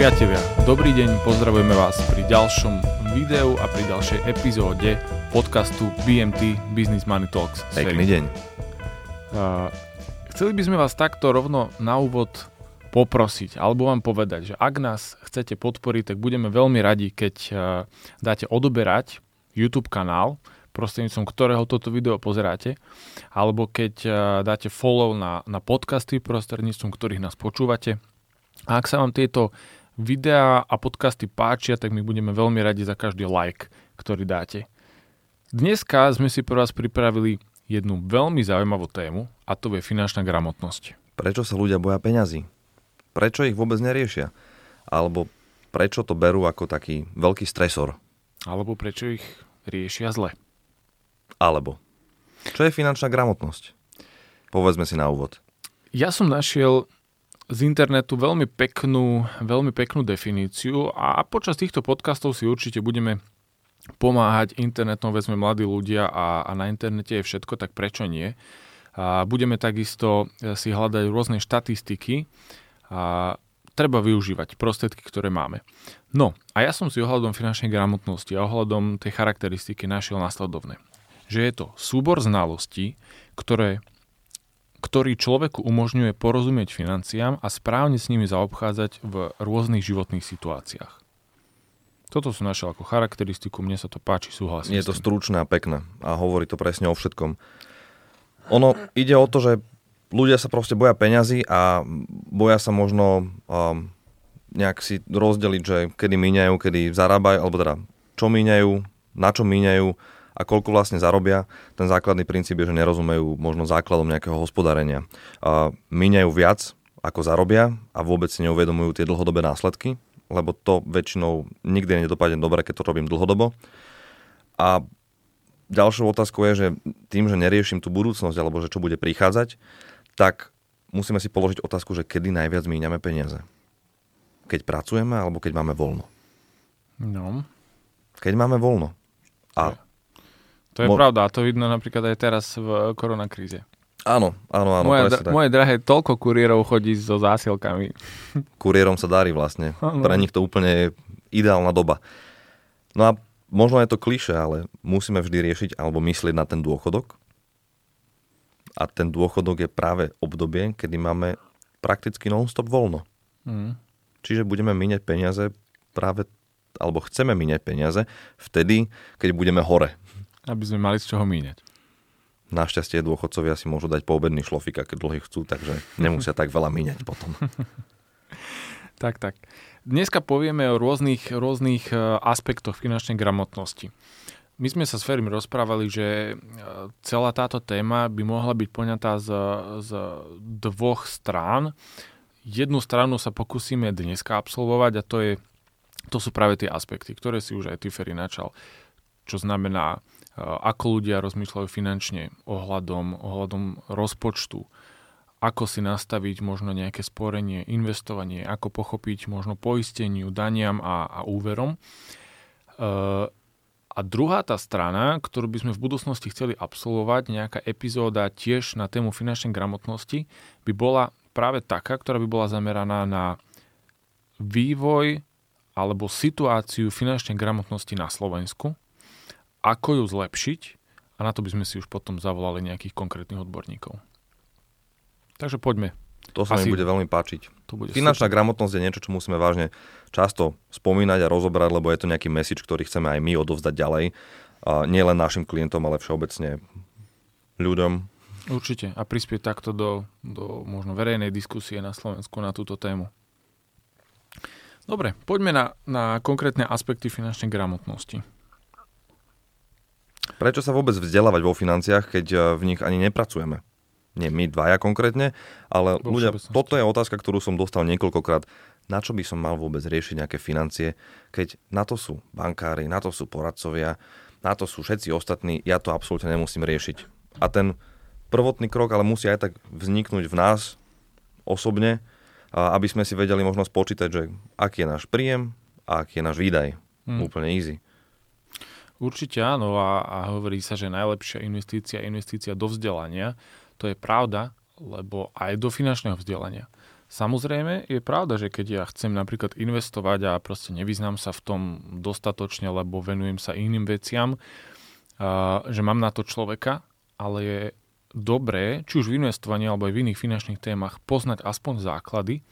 Priatelia, dobrý deň, pozdravujeme vás pri ďalšom videu a pri ďalšej epizóde podcastu BMT Business Money Talks. Pekný deň. Uh, chceli by sme vás takto rovno na úvod poprosiť, alebo vám povedať, že ak nás chcete podporiť, tak budeme veľmi radi, keď uh, dáte odoberať YouTube kanál, prostredníctvom ktorého toto video pozeráte, alebo keď uh, dáte follow na, na podcasty, prostredníctvom ktorých nás počúvate. A ak sa vám tieto videá a podcasty páčia, tak my budeme veľmi radi za každý like, ktorý dáte. Dneska sme si pre vás pripravili jednu veľmi zaujímavú tému a to je finančná gramotnosť. Prečo sa ľudia boja peňazí? Prečo ich vôbec neriešia? Alebo prečo to berú ako taký veľký stresor? Alebo prečo ich riešia zle? Alebo, čo je finančná gramotnosť? Povedzme si na úvod. Ja som našiel z internetu veľmi peknú, veľmi peknú definíciu a počas týchto podcastov si určite budeme pomáhať internetom, veď sme mladí ľudia a, a na internete je všetko, tak prečo nie? A budeme takisto si hľadať rôzne štatistiky a treba využívať prostriedky, ktoré máme. No a ja som si ohľadom finančnej gramotnosti a ohľadom tej charakteristiky našiel následovné. Že je to súbor znalostí, ktoré ktorý človeku umožňuje porozumieť financiám a správne s nimi zaobchádzať v rôznych životných situáciách. Toto som našiel ako charakteristiku, mne sa to páči, súhlasím. Je to stručné a pekné a hovorí to presne o všetkom. Ono ide o to, že ľudia sa proste boja peňazí a boja sa možno um, nejak si rozdeliť, že kedy míňajú, kedy zarábajú, alebo teda čo míňajú, na čo míňajú a koľko vlastne zarobia. Ten základný princíp je, že nerozumejú možno základom nejakého hospodárenia. A míňajú viac, ako zarobia a vôbec si neuvedomujú tie dlhodobé následky, lebo to väčšinou nikdy nedopadne dobre, keď to robím dlhodobo. A ďalšou otázkou je, že tým, že neriešim tú budúcnosť alebo že čo bude prichádzať, tak musíme si položiť otázku, že kedy najviac míňame peniaze. Keď pracujeme alebo keď máme voľno. No. Keď máme voľno. A to je Mo- pravda a to vidno napríklad aj teraz v koronakríze. Áno, áno, áno. Moje, d- moje drahé, toľko kuriérov chodí so zásielkami. Kuriérom sa darí vlastne. Ano. Pre nich to úplne je ideálna doba. No a možno je to kliše, ale musíme vždy riešiť alebo myslieť na ten dôchodok. A ten dôchodok je práve obdobie, kedy máme prakticky non-stop voľno. Mm. Čiže budeme míňať peniaze práve, alebo chceme míňať peniaze vtedy, keď budeme hore aby sme mali z čoho míňať. Našťastie dôchodcovia si môžu dať poobedný šlofik, keď dlhý chcú, takže nemusia tak veľa míňať potom. tak, tak. Dneska povieme o rôznych, rôznych e, aspektoch finančnej gramotnosti. My sme sa s Ferim rozprávali, že e, celá táto téma by mohla byť poňatá z, z dvoch strán. Jednu stranu sa pokúsime dneska absolvovať a to, je, to sú práve tie aspekty, ktoré si už aj ty, Ferry, načal. Čo znamená ako ľudia rozmýšľajú finančne ohľadom, ohľadom rozpočtu, ako si nastaviť možno nejaké sporenie, investovanie, ako pochopiť možno poisteniu, daniam a, a úverom. E, a druhá tá strana, ktorú by sme v budúcnosti chceli absolvovať, nejaká epizóda tiež na tému finančnej gramotnosti, by bola práve taká, ktorá by bola zameraná na vývoj alebo situáciu finančnej gramotnosti na Slovensku, ako ju zlepšiť a na to by sme si už potom zavolali nejakých konkrétnych odborníkov. Takže poďme. To sa Asi mi bude veľmi páčiť. To bude Finančná super. gramotnosť je niečo, čo musíme vážne často spomínať a rozobrať, lebo je to nejaký message, ktorý chceme aj my odovzdať ďalej. A nie len našim klientom, ale všeobecne ľuďom. Určite. A prispieť takto do, do možno verejnej diskusie na Slovensku na túto tému. Dobre, poďme na, na konkrétne aspekty finančnej gramotnosti. Prečo sa vôbec vzdelávať vo financiách, keď eh, v nich ani nepracujeme? Nie my dvaja konkrétne, ale vo ľudia, toto je otázka, ktorú som dostal niekoľkokrát. Na čo by som mal vôbec riešiť nejaké financie, keď na to sú bankári, na to sú poradcovia, na to sú všetci ostatní, ja to absolútne nemusím riešiť. A ten prvotný krok ale musí aj tak vzniknúť v nás osobne, aby sme si vedeli možno spočítať, že aký je náš príjem a aký je náš výdaj. Hmm. Úplne easy. Určite áno a, a hovorí sa, že najlepšia investícia je investícia do vzdelania. To je pravda, lebo aj do finančného vzdelania. Samozrejme, je pravda, že keď ja chcem napríklad investovať a proste nevyznám sa v tom dostatočne, lebo venujem sa iným veciam, že mám na to človeka, ale je dobré, či už v investovaní alebo aj v iných finančných témach, poznať aspoň základy,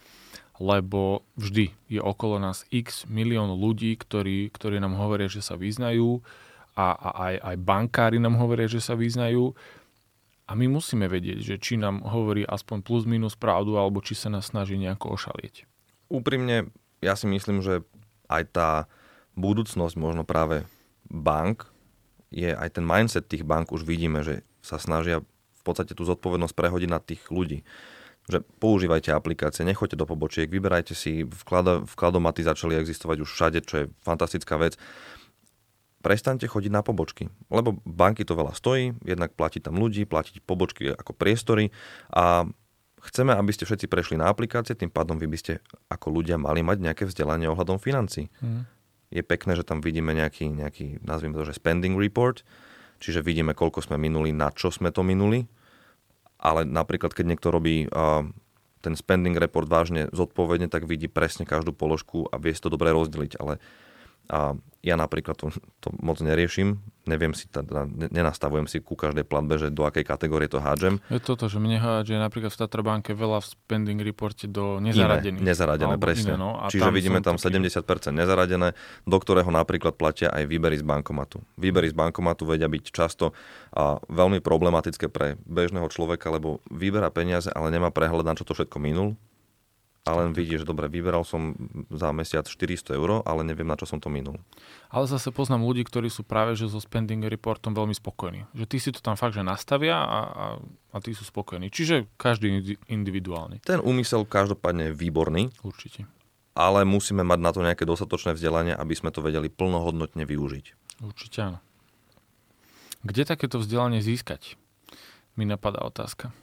lebo vždy je okolo nás x milión ľudí, ktorí, ktorí nám hovoria, že sa vyznajú a, a aj, aj bankári nám hovoria, že sa vyznajú a my musíme vedieť, že či nám hovorí aspoň plus minus pravdu, alebo či sa nás snaží nejako ošalieť. Úprimne, ja si myslím, že aj tá budúcnosť možno práve bank je aj ten mindset tých bank už vidíme, že sa snažia v podstate tú zodpovednosť prehodiť na tých ľudí. Že používajte aplikácie, nechoďte do pobočiek, vyberajte si, vklad, vkladomaty začali existovať už všade, čo je fantastická vec prestaňte chodiť na pobočky. Lebo banky to veľa stojí, jednak platí tam ľudí, platiť pobočky ako priestory a chceme, aby ste všetci prešli na aplikácie, tým pádom vy by ste ako ľudia mali mať nejaké vzdelanie ohľadom financí. Mm. Je pekné, že tam vidíme nejaký, nejaký nazvime to, že spending report, čiže vidíme, koľko sme minuli, na čo sme to minuli, ale napríklad, keď niekto robí ten spending report vážne zodpovedne, tak vidí presne každú položku a vie si to dobre rozdeliť, ale a ja napríklad to, to moc neriešim, neviem si, teda, nenastavujem si ku každej platbe, že do akej kategórie to hádžem. Je toto, že mne hádže napríklad v Tatrabanke veľa v spending reporte do nezaradených. Iné, nezaradené, presne. Iné, no. Čiže tam vidíme tam 70% nezaradené, do ktorého napríklad platia aj výbery z bankomatu. Výbery z bankomatu vedia byť často a veľmi problematické pre bežného človeka, lebo vyberá peniaze, ale nemá prehľad na čo to všetko minul a len vidí, že dobre, vyberal som za mesiac 400 eur, ale neviem, na čo som to minul. Ale zase poznám ľudí, ktorí sú práve že so spending reportom veľmi spokojní. Že ty si to tam fakt, že nastavia a, a, a tí sú spokojní. Čiže každý individuálny. Ten úmysel každopádne je výborný. Určite. Ale musíme mať na to nejaké dostatočné vzdelanie, aby sme to vedeli plnohodnotne využiť. Určite áno. Kde takéto vzdelanie získať? Mi napadá otázka.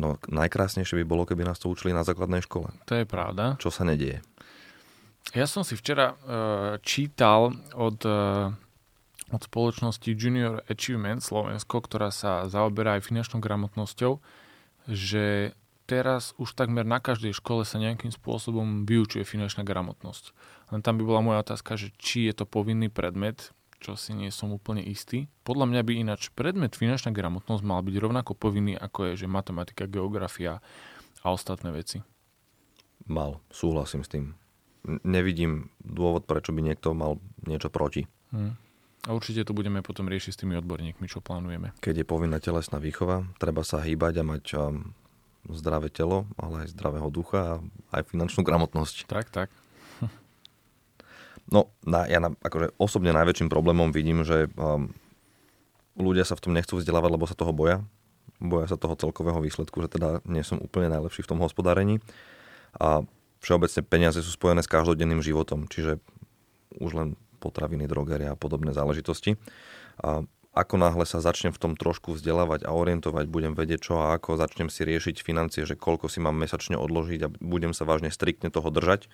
No najkrásnejšie by bolo, keby nás to učili na základnej škole. To je pravda. Čo sa nedieje. Ja som si včera uh, čítal od, uh, od spoločnosti Junior Achievement Slovensko, ktorá sa zaoberá aj finančnou gramotnosťou, že teraz už takmer na každej škole sa nejakým spôsobom vyučuje finančná gramotnosť. Len tam by bola moja otázka, že či je to povinný predmet, čo si nie som úplne istý. Podľa mňa by ináč predmet finančná gramotnosť mal byť rovnako povinný, ako je, že matematika, geografia a ostatné veci. Mal, súhlasím s tým. Nevidím dôvod, prečo by niekto mal niečo proti. Hmm. A určite to budeme potom riešiť s tými odborníkmi, čo plánujeme. Keď je povinná telesná výchova, treba sa hýbať a mať um, zdravé telo, ale aj zdravého ducha a aj finančnú gramotnosť. Tak, tak. No, na, ja na, akože osobne najväčším problémom vidím, že um, ľudia sa v tom nechcú vzdelávať, lebo sa toho boja. Boja sa toho celkového výsledku, že teda nie som úplne najlepší v tom hospodárení. A všeobecne peniaze sú spojené s každodenným životom, čiže už len potraviny, drogeria a podobné záležitosti. A ako náhle sa začnem v tom trošku vzdelávať a orientovať, budem vedieť čo a ako, začnem si riešiť financie, že koľko si mám mesačne odložiť a budem sa vážne striktne toho držať,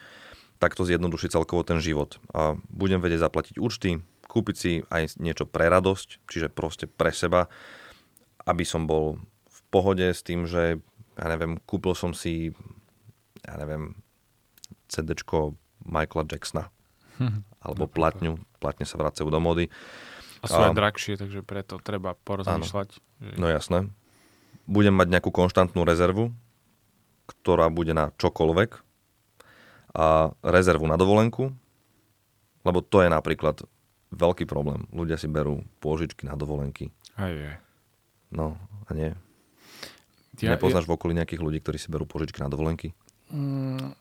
tak to zjednoduší celkovo ten život. A budem vedieť zaplatiť účty, kúpiť si aj niečo pre radosť, čiže proste pre seba, aby som bol v pohode s tým, že ja neviem, kúpil som si ja neviem, CDčko Michaela Jacksona hm, alebo platňu, platne sa vracajú do mody. A sú aj drahšie, takže preto treba porozmýšľať. Že... No jasné. Budem mať nejakú konštantnú rezervu, ktorá bude na čokoľvek, a rezervu na dovolenku, lebo to je napríklad veľký problém. Ľudia si berú pôžičky na dovolenky. Aj je. No, a nie. Ja, Nepoznáš ja... v okolí nejakých ľudí, ktorí si berú pôžičky na dovolenky? Mm,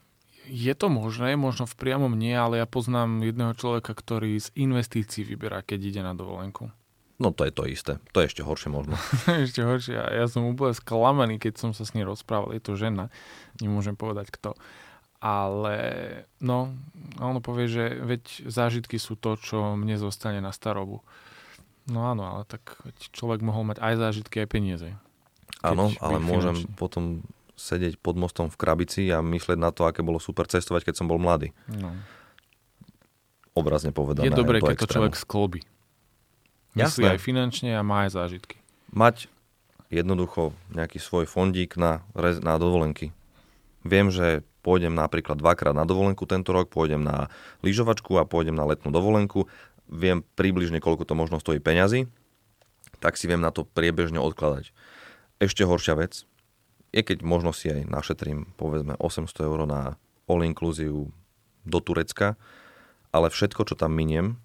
je to možné, možno v priamom nie, ale ja poznám jedného človeka, ktorý z investícií vyberá, keď ide na dovolenku. No to je to isté. To je ešte horšie možno. ešte horšie. Ja som úplne sklamaný, keď som sa s ním rozprával. Je to žena. Nemôžem povedať kto ale no, ono povie, že veď zážitky sú to, čo mne zostane na starobu. No áno, ale tak človek mohol mať aj zážitky, aj peniaze. Áno, ale môžem finančný. potom sedieť pod mostom v krabici a myslieť na to, aké bolo super cestovať, keď som bol mladý. No. Obrazne povedané. Je dobré, keď extrému. to človek sklobí. Myslí aj finančne a má aj zážitky. Mať jednoducho nejaký svoj fondík na, na dovolenky. Viem, že pôjdem napríklad dvakrát na dovolenku tento rok, pôjdem na lyžovačku a pôjdem na letnú dovolenku, viem približne, koľko to možno stojí peňazí, tak si viem na to priebežne odkladať. Ešte horšia vec je, keď možno si aj našetrím povedzme 800 eur na all inclusive do Turecka, ale všetko, čo tam miniem,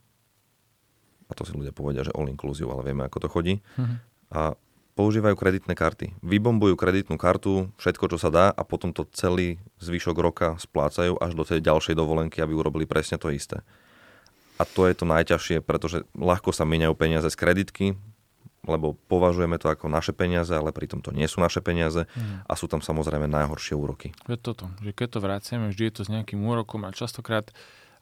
a to si ľudia povedia, že all inclusive, ale vieme, ako to chodí, mm-hmm. a používajú kreditné karty. Vybombujú kreditnú kartu, všetko, čo sa dá a potom to celý zvyšok roka splácajú až do tej ďalšej dovolenky, aby urobili presne to isté. A to je to najťažšie, pretože ľahko sa míňajú peniaze z kreditky, lebo považujeme to ako naše peniaze, ale pritom to nie sú naše peniaze mm. a sú tam samozrejme najhoršie úroky. Je toto, že keď to vraciame, vždy je to s nejakým úrokom a častokrát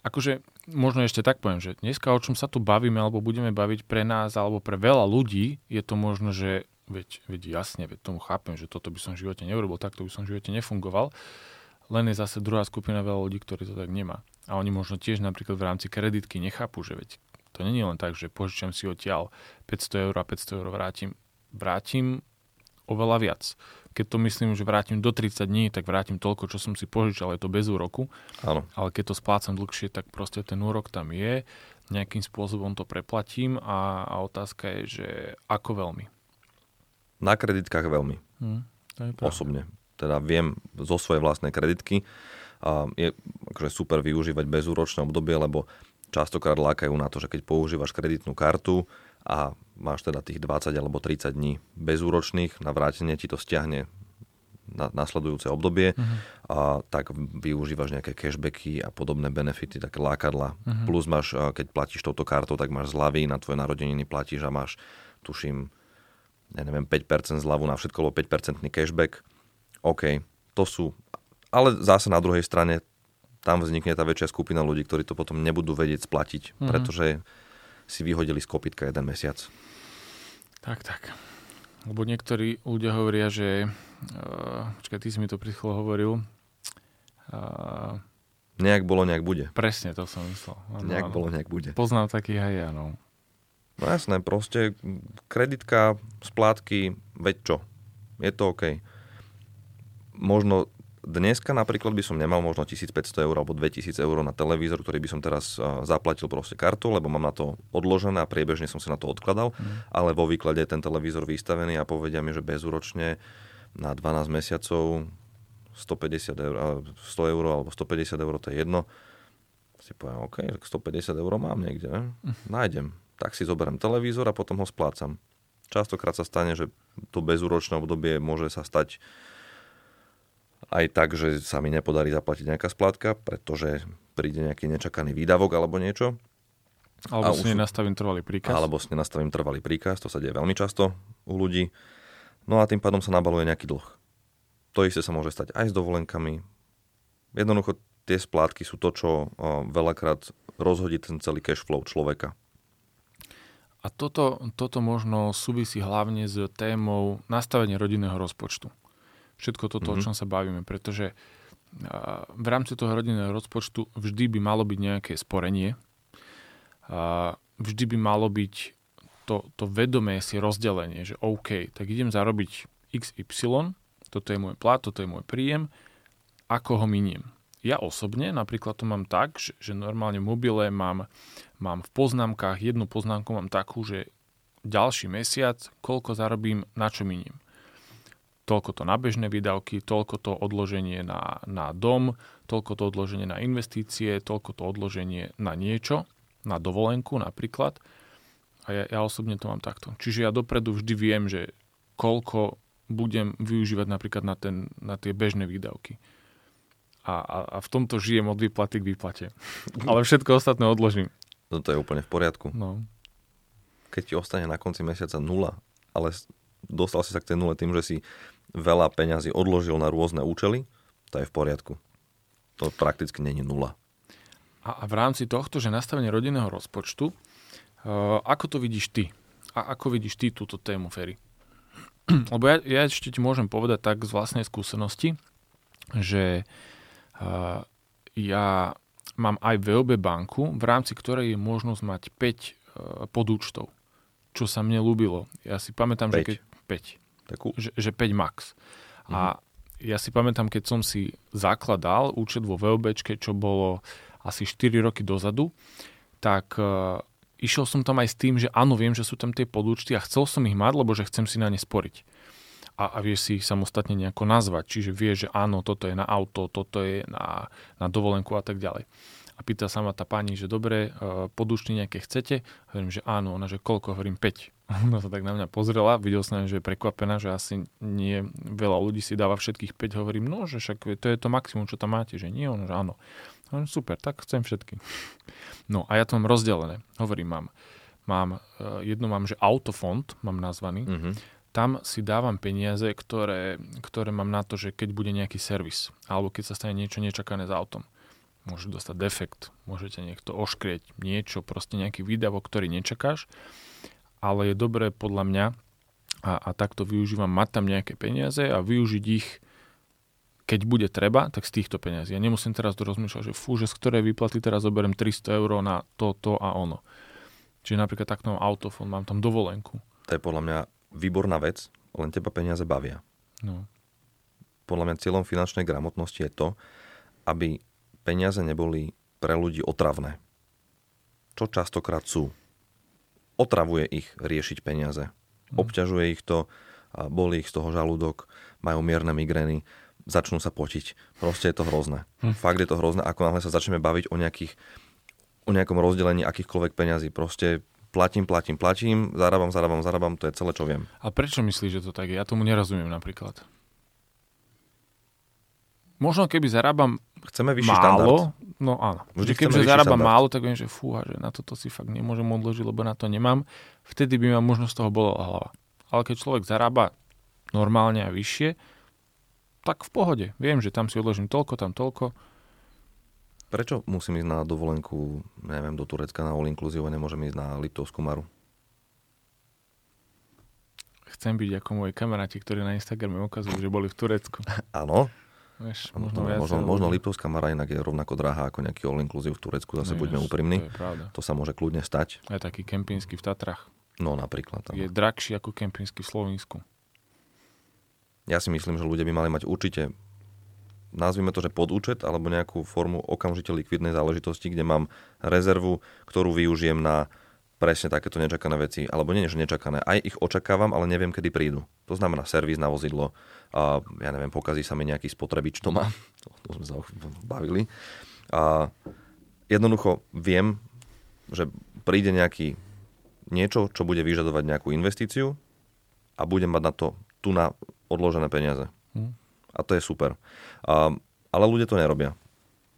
akože možno ešte tak poviem, že dneska o čom sa tu bavíme alebo budeme baviť pre nás alebo pre veľa ľudí, je to možno, že veď, veď jasne, veď tomu chápem, že toto by som v živote neurobil, takto by som v živote nefungoval. Len je zase druhá skupina veľa ľudí, ktorí to tak nemá. A oni možno tiež napríklad v rámci kreditky nechápu, že veď to není len tak, že požičam si odtiaľ 500 eur a 500 eur vrátim. Vrátim oveľa viac. Keď to myslím, že vrátim do 30 dní, tak vrátim toľko, čo som si požičal, je to bez úroku. Áno. Ale keď to splácam dlhšie, tak proste ten úrok tam je, nejakým spôsobom to preplatím a, a otázka je, že ako veľmi. Na kreditkách veľmi. Hmm, to je Osobne. Teda viem zo svojej vlastnej kreditky. A je akože super využívať bezúročné obdobie, lebo častokrát lákajú na to, že keď používaš kreditnú kartu a máš teda tých 20 alebo 30 dní bezúročných, na vrátenie ti to stiahne na nasledujúce obdobie, uh-huh. a tak využívaš nejaké cashbacky a podobné benefity, také lákadla. Uh-huh. Plus máš, keď platíš touto kartou, tak máš zľavy, na tvoje narodeniny platíš a máš, tuším, ja neviem, 5% zľavu na všetko, alebo 5% cashback. OK, to sú... Ale zase na druhej strane tam vznikne tá väčšia skupina ľudí, ktorí to potom nebudú vedieť splatiť, mm-hmm. pretože si vyhodili z kopytka jeden mesiac. Tak, tak. Lebo niektorí ľudia hovoria, že... Uh, počkaj, ty si mi to pri hovoril. Uh, nejak bolo, nejak bude. Presne, to som myslel. Ano, nejak ano. bolo, nejak bude. Poznám takých aj ja, no. No jasné, proste kreditka, splátky, veď čo, je to OK. Možno dneska napríklad by som nemal možno 1500 eur alebo 2000 eur na televízor, ktorý by som teraz zaplatil proste kartu, lebo mám na to odložené a priebežne som si na to odkladal, mm. ale vo výklade je ten televízor vystavený a povedia mi, že bezúročne na 12 mesiacov 150 eur, 100 eur alebo 150 eur, to je jedno. Si poviem, OK, 150 eur mám niekde, ne? Mm. nájdem tak si zoberiem televízor a potom ho splácam. Častokrát sa stane, že to bezúročné obdobie môže sa stať aj tak, že sa mi nepodarí zaplatiť nejaká splátka, pretože príde nejaký nečakaný výdavok alebo niečo. Alebo si nenastavím trvalý príkaz. Alebo si nenastavím trvalý príkaz, to sa deje veľmi často u ľudí. No a tým pádom sa nabaluje nejaký dlh. To isté sa môže stať aj s dovolenkami. Jednoducho tie splátky sú to, čo veľakrát rozhodí ten celý cash flow človeka. A toto, toto možno súvisí hlavne s témou nastavenia rodinného rozpočtu. Všetko toto, mm-hmm. o mhm. čom sa bavíme, pretože v rámci toho rodinného rozpočtu vždy by malo byť nejaké sporenie. Vždy by malo byť to, to vedomé si rozdelenie, že OK, tak idem zarobiť XY, toto je môj plat, toto je môj príjem, ako ho miniem ja osobne napríklad to mám tak, že, že normálne v mobile mám, mám v poznámkach, jednu poznámku mám takú, že ďalší mesiac, koľko zarobím, na čo miniem. Toľko to na bežné výdavky, toľko to odloženie na, na dom, toľko to odloženie na investície, toľko to odloženie na niečo, na dovolenku napríklad. A ja, ja osobne to mám takto. Čiže ja dopredu vždy viem, že koľko budem využívať napríklad na, ten, na tie bežné výdavky a, a, a v tomto žijem od výplaty k výplate. Ale všetko ostatné odložím. No to je úplne v poriadku. No. Keď ti ostane na konci mesiaca nula, ale dostal si sa k tej nule tým, že si veľa peňazí odložil na rôzne účely, to je v poriadku. To prakticky není nula. A, a v rámci tohto, že nastavenie rodinného rozpočtu, uh, ako to vidíš ty? A ako vidíš ty túto tému, Ferry? Lebo ja, ja ešte ti môžem povedať tak z vlastnej skúsenosti, že ja mám aj VOB banku, v rámci ktorej je možnosť mať 5 e, podúčtov, čo sa mne ľúbilo. Ja si pamätám, 5. že keď 5. Takú? Že, že 5 max. Mm-hmm. A ja si pamätám, keď som si zakladal účet vo VOBčke, čo bolo asi 4 roky dozadu, tak uh, išiel som tam aj s tým, že áno, viem, že sú tam tie podúčty a chcel som ich mať, lebo že chcem si na ne sporiť. A, a vieš si ich samostatne nejako nazvať. Čiže vieš, že áno, toto je na auto, toto je na, na dovolenku a tak ďalej. A pýta sa ma tá pani, že dobre, uh, podúčty nejaké chcete? Hovorím, že áno. Ona, že koľko? Hovorím 5. Ona sa tak na mňa pozrela, videl som, že je prekvapená, že asi nie veľa ľudí si dáva všetkých 5. Hovorím, no, že však to je to maximum, čo tam máte, že nie, ono, že áno. Hovorím, super, tak chcem všetky. No a ja to mám rozdelené. Hovorím, mám, mám e, jedno mám, že autofond, mám nazvaný. Mm-hmm. Tam si dávam peniaze, ktoré, ktoré mám na to, že keď bude nejaký servis, alebo keď sa stane niečo nečakané s autom. Môže dostať defekt, môžete niekto oškrieť niečo, proste nejaký výdavok, ktorý nečakáš ale je dobré podľa mňa a, a takto využívam, mať tam nejaké peniaze a využiť ich keď bude treba, tak z týchto peniazí. Ja nemusím teraz rozmýšľať, že fú, že z ktorej výplaty teraz zoberiem 300 eur na to, to a ono. Čiže napríklad takto mám autofón, mám tam dovolenku. To je podľa mňa výborná vec, len teba peniaze bavia. No. Podľa mňa cieľom finančnej gramotnosti je to, aby peniaze neboli pre ľudí otravné. Čo častokrát sú otravuje ich riešiť peniaze. Mhm. Obťažuje ich to, boli ich z toho žalúdok, majú mierne migrény, začnú sa potiť. Proste je to hrozné. Hm. Fakt je to hrozné, ako náhle sa začneme baviť o, nejakých, o nejakom rozdelení akýchkoľvek peňazí. Proste platím, platím, platím, zarábam, zarábam, zarábam, to je celé, čo viem. A prečo myslíš, že to tak je? Ja tomu nerozumiem napríklad. Možno keby zarábam Chceme vyšší málo, štandard. no áno. Vždy keďže zarábam štandard. málo, tak viem, že fúha, že na toto si fakt nemôžem odložiť, lebo na to nemám. Vtedy by ma možno z toho bola hlava. Ale keď človek zarába normálne a vyššie, tak v pohode. Viem, že tam si odložím toľko, tam toľko. Prečo musím ísť na dovolenku, neviem, do Turecka na all inclusive a nemôžem ísť na Liptovskú Maru? Chcem byť ako moji kamaráti, ktorí na Instagrame ukazujú, že boli v Turecku. Áno, Vieš, možno, možno, možno, možno Liptovská Mara inak je rovnako drahá ako nejaký all inclusive v Turecku, zase no, buďme úprimní. To, to sa môže kľudne stať. Aj taký kempínsky v Tatrach. No napríklad. Je drahší ako kempínsky v Slovensku. Ja si myslím, že ľudia by mali mať určite nazvime to, že podúčet alebo nejakú formu okamžite likvidnej záležitosti, kde mám rezervu, ktorú využijem na presne takéto nečakané veci, alebo nie, že nečakané, aj ich očakávam, ale neviem, kedy prídu. To znamená servis na vozidlo, a ja neviem, pokazí sa mi nejaký spotrebič to, to sme sa bavili. A jednoducho viem, že príde nejaký niečo, čo bude vyžadovať nejakú investíciu a budem mať na to tu na odložené peniaze. A to je super. A, ale ľudia to nerobia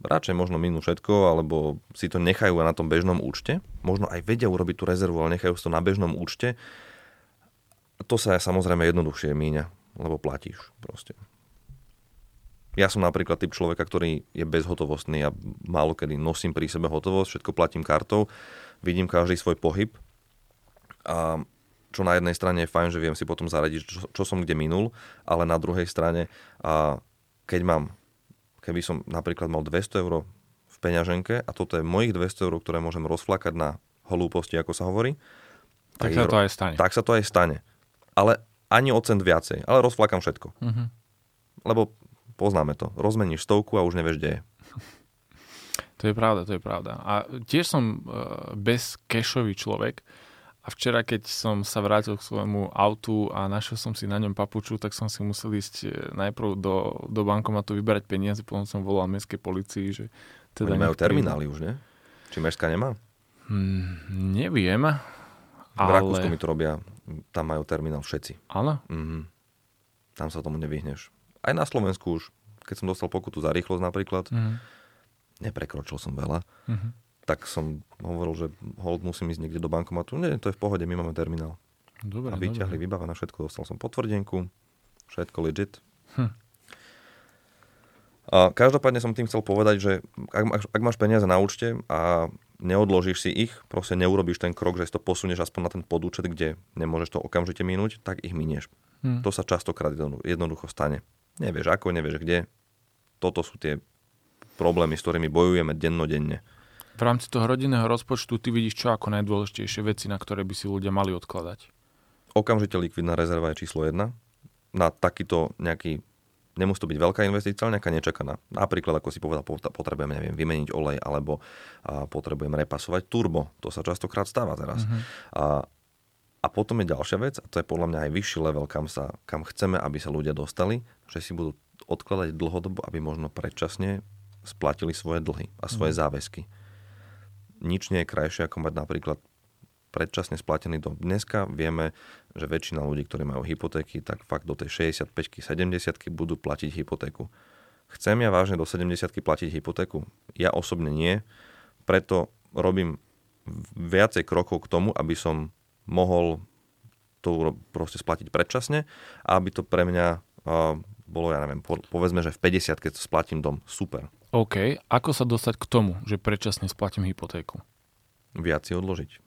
radšej možno minú všetko, alebo si to nechajú na tom bežnom účte. Možno aj vedia urobiť tú rezervu, ale nechajú si to na bežnom účte. To sa samozrejme jednoduchšie míňa, lebo platíš proste. Ja som napríklad typ človeka, ktorý je bezhotovostný a málo kedy nosím pri sebe hotovosť, všetko platím kartou, vidím každý svoj pohyb a čo na jednej strane je fajn, že viem si potom zaradiť, čo, čo som kde minul, ale na druhej strane, a keď mám keby som napríklad mal 200 eur v peňaženke a toto je mojich 200 eur, ktoré môžem rozflakať na holúposti, ako sa hovorí, tak, sa to aj stane. Tak sa to aj stane. Ale ani o cent viacej, ale rozflakám všetko. Uh-huh. Lebo poznáme to. Rozmeníš stovku a už nevieš, kde je. To je pravda, to je pravda. A tiež som uh, bez cashový človek, a včera, keď som sa vrátil k svojmu autu a našiel som si na ňom papuču, tak som si musel ísť e, najprv do, do bankomatu vyberať peniaze, potom som volal mestskej policii, že teda Oni majú terminály už, nie? Či mestská nemá? Hmm, neviem. V ale... Rakúsku mi to robia, tam majú terminál všetci. Áno? Mm-hmm. Tam sa tomu nevyhneš. Aj na Slovensku už, keď som dostal pokutu za rýchlosť napríklad, mm-hmm. neprekročil som veľa. Mm-hmm tak som hovoril, že hold musím ísť niekde do bankomatu. Nie, to je v pohode, my máme terminál. Dobre, a vyťahli, dobre. vybavené všetko, dostal som potvrdenku, všetko legit. Hm. A každopádne som tým chcel povedať, že ak, máš, ak máš peniaze na účte a neodložíš si ich, proste neurobiš ten krok, že si to posunieš aspoň na ten podúčet, kde nemôžeš to okamžite minúť, tak ich minieš. Hm. To sa častokrát jednoducho stane. Nevieš ako, nevieš kde. Toto sú tie problémy, s ktorými bojujeme dennodenne. V rámci toho rodinného rozpočtu ty vidíš čo ako najdôležitejšie veci, na ktoré by si ľudia mali odkladať? Okamžite likvidná rezerva je číslo 1. na takýto nejaký Nemusí to byť veľká investícia, ale nejaká nečakaná. Napríklad, ako si povedal, potrebujem, neviem, vymeniť olej, alebo a, potrebujem repasovať turbo. To sa častokrát stáva teraz. Uh-huh. A, a potom je ďalšia vec, a to je podľa mňa aj vyšší level, kam, sa, kam chceme, aby sa ľudia dostali, že si budú odkladať dlhodobo, aby možno predčasne splatili svoje dlhy a svoje uh-huh. záväzky. Nič nie je krajšie, ako mať napríklad predčasne splatený dom. Dneska vieme, že väčšina ľudí, ktorí majú hypotéky, tak fakt do tej 65 70 budú platiť hypotéku. Chcem ja vážne do 70 platiť hypotéku? Ja osobne nie, preto robím viacej krokov k tomu, aby som mohol to proste splatiť predčasne a aby to pre mňa uh, bolo, ja neviem, po, povedzme, že v 50 keď splatím dom, super. OK, ako sa dostať k tomu, že predčasne splatím hypotéku? Viac si odložiť.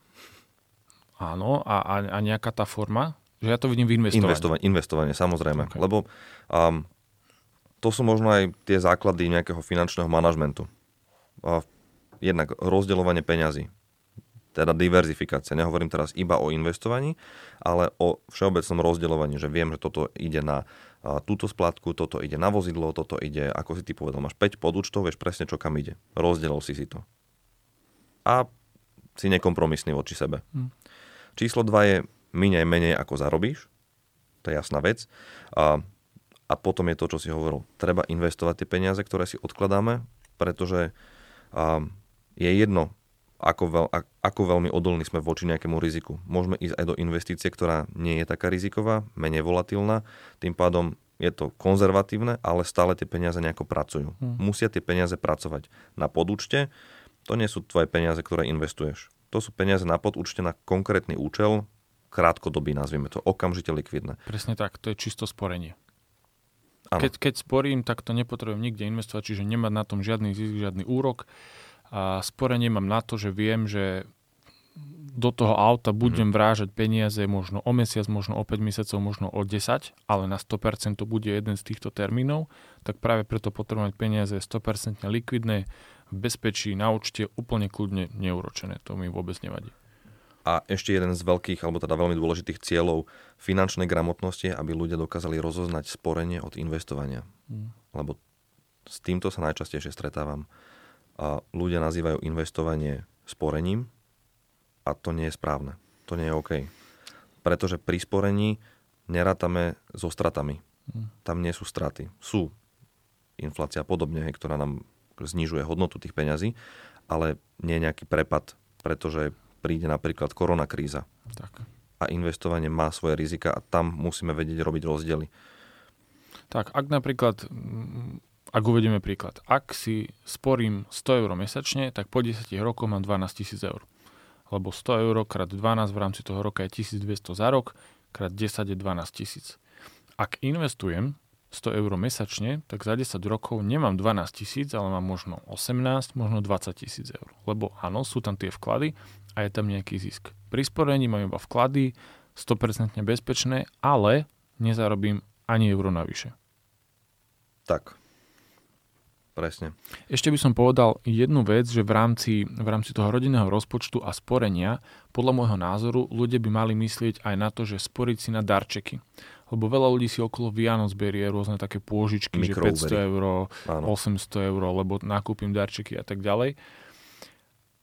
Áno, a, a, a nejaká tá forma? Že ja to vidím v investovaní. Investovanie, investovanie samozrejme. Okay. Lebo um, to sú možno aj tie základy nejakého finančného manažmentu. Uh, jednak rozdeľovanie peňazí, teda diverzifikácia. Nehovorím teraz iba o investovaní, ale o všeobecnom rozdeľovaní, že viem, že toto ide na túto splátku, toto ide na vozidlo, toto ide, ako si ty povedal, máš 5 podúčtov, vieš presne, čo kam ide. Rozdelil si si to. A si nekompromisný voči sebe. Hmm. Číslo 2 je minej menej ako zarobíš. To je jasná vec. A, a potom je to, čo si hovoril. Treba investovať tie peniaze, ktoré si odkladáme, pretože a, je jedno, ako, veľ, ako veľmi odolní sme voči nejakému riziku. Môžeme ísť aj do investície, ktorá nie je taká riziková, menej volatilná, tým pádom je to konzervatívne, ale stále tie peniaze nejako pracujú. Hmm. Musia tie peniaze pracovať na podúčte, to nie sú tvoje peniaze, ktoré investuješ. To sú peniaze na podúčte na konkrétny účel, krátkodobý, nazvieme to, okamžite likvidné. Presne tak, to je čisto sporenie. Keď, keď sporím, tak to nepotrebujem nikde investovať, čiže nemať na tom žiadny zisk, žiadny úrok. A sporenie mám na to, že viem, že do toho auta budem mm. vrážať peniaze možno o mesiac, možno o 5 mesiacov, možno o 10, ale na 100% to bude jeden z týchto termínov, tak práve preto potrebujem mať peniaze 100% likvidné, v bezpečí, na účte, úplne kľudne neuročené. To mi vôbec nevadí. A ešte jeden z veľkých, alebo teda veľmi dôležitých cieľov finančnej gramotnosti, aby ľudia dokázali rozoznať sporenie od investovania. Hmm. Lebo s týmto sa najčastejšie stretávam. A ľudia nazývajú investovanie sporením a to nie je správne. To nie je OK. Pretože pri sporení nerátame so stratami. Hmm. Tam nie sú straty. Sú inflácia a podobne, ktorá nám znižuje hodnotu tých peňazí, ale nie je nejaký prepad, pretože príde napríklad korona kríza. Tak. A investovanie má svoje rizika a tam musíme vedieť robiť rozdiely. Tak, ak napríklad, ak uvedieme príklad, ak si sporím 100 eur mesačne, tak po 10 rokoch mám 12 tisíc eur. Lebo 100 eur krát 12 v rámci toho roka je 1200 za rok, krát 10 je 12 tisíc. Ak investujem 100 eur mesačne, tak za 10 rokov nemám 12 tisíc, ale mám možno 18, možno 20 tisíc eur. Lebo áno, sú tam tie vklady a je tam nejaký zisk. Pri sporení mám iba vklady, 100% bezpečné, ale nezarobím ani euro navyše. Tak. Presne. Ešte by som povedal jednu vec, že v rámci, v rámci toho rodinného rozpočtu a sporenia, podľa môjho názoru, ľudia by mali myslieť aj na to, že sporiť si na darčeky lebo veľa ľudí si okolo Vianoc berie rôzne také pôžičky, že 500 eur, 800 eur, lebo nakúpim darčeky a tak ďalej.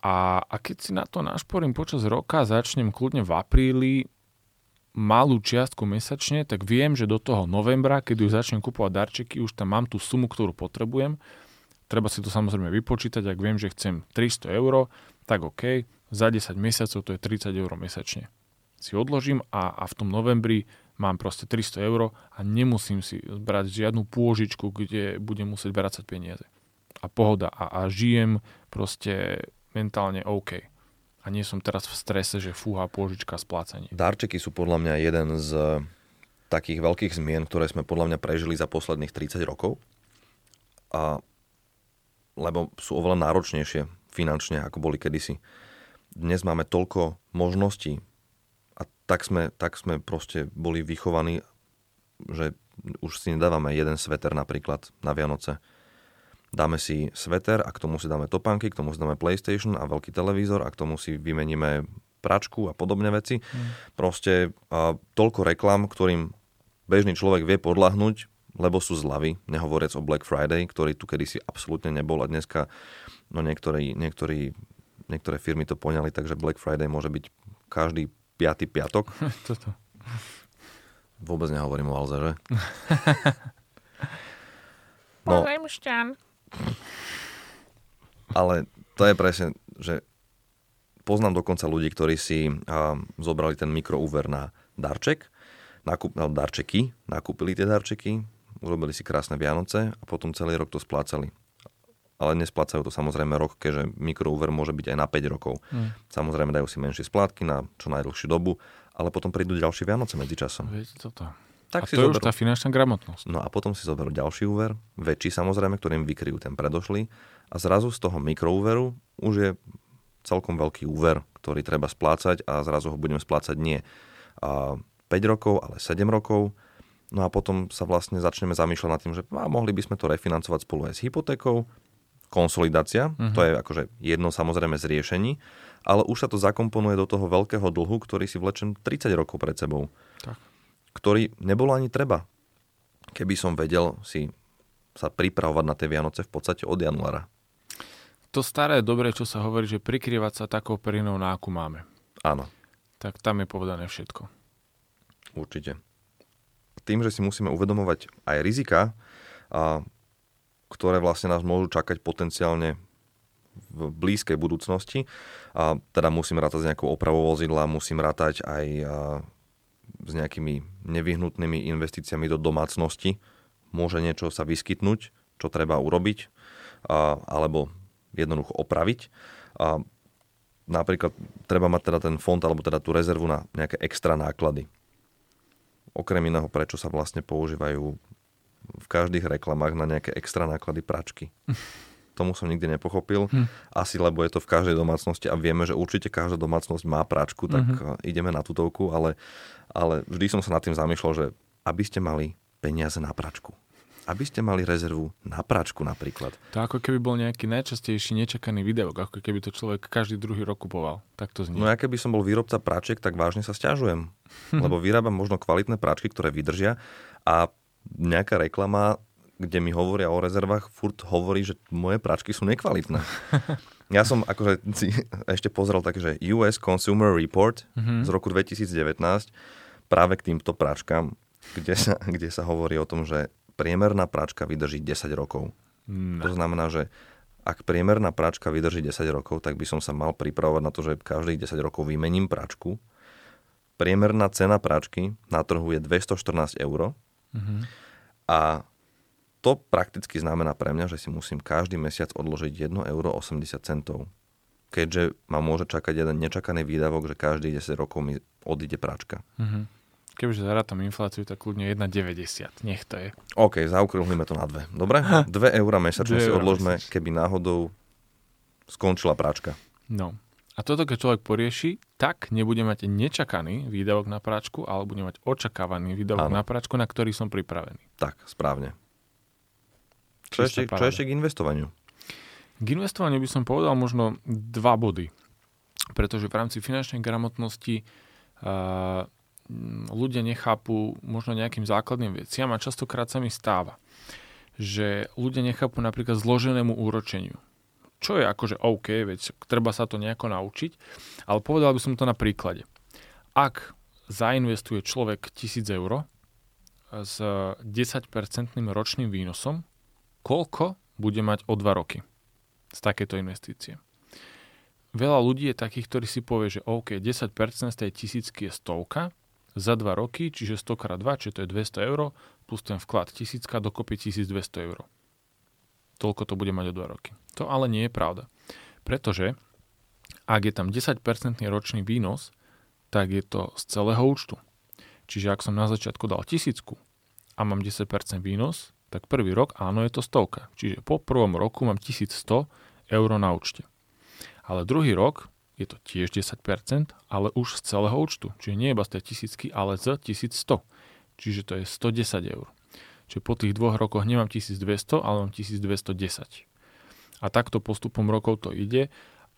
A, a keď si na to našporím počas roka, začnem kľudne v apríli malú čiastku mesačne, tak viem, že do toho novembra, keď už začnem kupovať darčeky, už tam mám tú sumu, ktorú potrebujem. Treba si to samozrejme vypočítať, ak viem, že chcem 300 eur, tak OK, za 10 mesiacov to je 30 eur mesačne. Si odložím a, a v tom novembri mám proste 300 eur a nemusím si brať žiadnu pôžičku, kde budem musieť vrácať peniaze. A pohoda. A, a žijem proste mentálne OK. A nie som teraz v strese, že fúha pôžička splácanie. Darčeky sú podľa mňa jeden z takých veľkých zmien, ktoré sme podľa mňa prežili za posledných 30 rokov. A, lebo sú oveľa náročnejšie finančne, ako boli kedysi. Dnes máme toľko možností tak sme, tak sme proste boli vychovaní, že už si nedávame jeden sveter napríklad na Vianoce. Dáme si sveter a k tomu si dáme topánky, k tomu si dáme PlayStation a veľký televízor a k tomu si vymeníme pračku a podobné veci. Mm. Proste a, toľko reklam, ktorým bežný človek vie podľahnúť, lebo sú zľavy, nehovoriac o Black Friday, ktorý tu kedysi absolútne nebol a dneska no niektorí, niektorí, niektoré firmy to poňali, takže Black Friday môže byť každý piatý piatok. Toto. Vôbec nehovorím o Alze, že? No, ale to je presne, že poznám dokonca ľudí, ktorí si a, zobrali ten mikroúver na darček, nakup, no, darčeky, nakúpili tie darčeky, urobili si krásne Vianoce a potom celý rok to splácali. Ale nesplácajú to samozrejme rok, keďže mikroúver môže byť aj na 5 rokov. Hmm. Samozrejme dajú si menšie splátky na čo najdlhšiu dobu, ale potom prídu ďalšie Vianoce medzi časom. Viete toto. Tak a si to je zoberú. už tá finančná gramotnosť. No a potom si zoberú ďalší úver, väčší samozrejme, ktorým vykryjú ten predošlý a zrazu z toho mikroúveru už je celkom veľký úver, ktorý treba splácať a zrazu ho budeme splácať nie a 5 rokov, ale 7 rokov. No a potom sa vlastne začneme zamýšľať nad tým, že a mohli by sme to refinancovať spolu aj s hypotékou, konsolidácia, uh-huh. to je akože jedno samozrejme z riešení, ale už sa to zakomponuje do toho veľkého dlhu, ktorý si vlečem 30 rokov pred sebou. Tak. Ktorý nebolo ani treba. Keby som vedel si sa pripravovať na tie Vianoce v podstate od januára. To staré dobre, čo sa hovorí, že prikryvať sa takou perinou, na akú máme. Áno, Tak tam je povedané všetko. určite. Tým, že si musíme uvedomovať aj rizika, a, ktoré vlastne nás môžu čakať potenciálne v blízkej budúcnosti. A teda musím rátať s nejakou opravou vozidla, musím rátať aj a, s nejakými nevyhnutnými investíciami do domácnosti. Môže niečo sa vyskytnúť, čo treba urobiť, alebo jednoducho opraviť. Napríklad treba mať teda ten fond alebo teda tú rezervu na nejaké extra náklady. Okrem iného, prečo sa vlastne používajú v každých reklamách na nejaké extra náklady pračky. Tomu som nikdy nepochopil. Hm. Asi lebo je to v každej domácnosti a vieme, že určite každá domácnosť má pračku, tak mm-hmm. ideme na tutovku, ale, ale vždy som sa nad tým zamýšľal, že aby ste mali peniaze na pračku. Aby ste mali rezervu na pračku napríklad. To ako keby bol nejaký najčastejší nečakaný videok, ako keby to človek každý druhý rok kupoval. Tak to znie. No ja keby som bol výrobca pračiek, tak vážne sa stiažujem. Lebo vyrábam možno kvalitné pračky, ktoré vydržia a nejaká reklama, kde mi hovoria o rezervách, furt hovorí, že moje pračky sú nekvalitné. Ja som akože si ešte pozrel tak, že US Consumer Report Mhm. z roku 2019 práve k týmto pračkám, kde sa, kde sa hovorí o tom, že priemerná pračka vydrží 10 rokov. No. To znamená, že ak priemerná pračka vydrží 10 rokov, tak by som sa mal pripravovať na to, že každých 10 rokov vymením pračku. Priemerná cena pračky na trhu je 214 eur Mhm. a to prakticky znamená pre mňa, že si musím každý mesiac odložiť 1,80 euro. Keďže ma môže čakať jeden nečakaný výdavok, že každých 10 rokov mi odíde pračka. Mhm. Kebyže zarátam infláciu, tak kľudne 1,90. Nech to je. OK, zaokrúhlime to na dve. Dobre? 2 eurá mesačne si odložme, mesačne. keby náhodou skončila pračka. No. A toto, keď človek porieši, tak nebude mať nečakaný výdavok na práčku, ale bude mať očakávaný výdavok Áno. na práčku, na ktorý som pripravený. Tak, správne. Čo ešte, čo ešte k investovaniu? K investovaniu by som povedal možno dva body. Pretože v rámci finančnej gramotnosti uh, ľudia nechápu možno nejakým základným veciam a častokrát sa mi stáva, že ľudia nechápu napríklad zloženému úročeniu. Čo je akože OK, veď treba sa to nejako naučiť, ale povedal by som to na príklade. Ak zainvestuje človek 1000 eur s 10% ročným výnosom, koľko bude mať o 2 roky z takéto investície? Veľa ľudí je takých, ktorí si povie, že OK, 10% z tej tisícky je stovka za 2 roky, čiže 100 x 2, čiže to je 200 eur, plus ten vklad tisícka, dokopy 1200 eur. Toľko to bude mať o 2 roky. To ale nie je pravda. Pretože ak je tam 10% ročný výnos, tak je to z celého účtu. Čiže ak som na začiatku dal tisícku a mám 10% výnos, tak prvý rok áno je to stovka. Čiže po prvom roku mám 1100 eur na účte. Ale druhý rok je to tiež 10%, ale už z celého účtu. Čiže nie iba z tej tisícky, ale z 1100. Čiže to je 110 eur. Čiže po tých dvoch rokoch nemám 1200, ale mám 1210. A takto postupom rokov to ide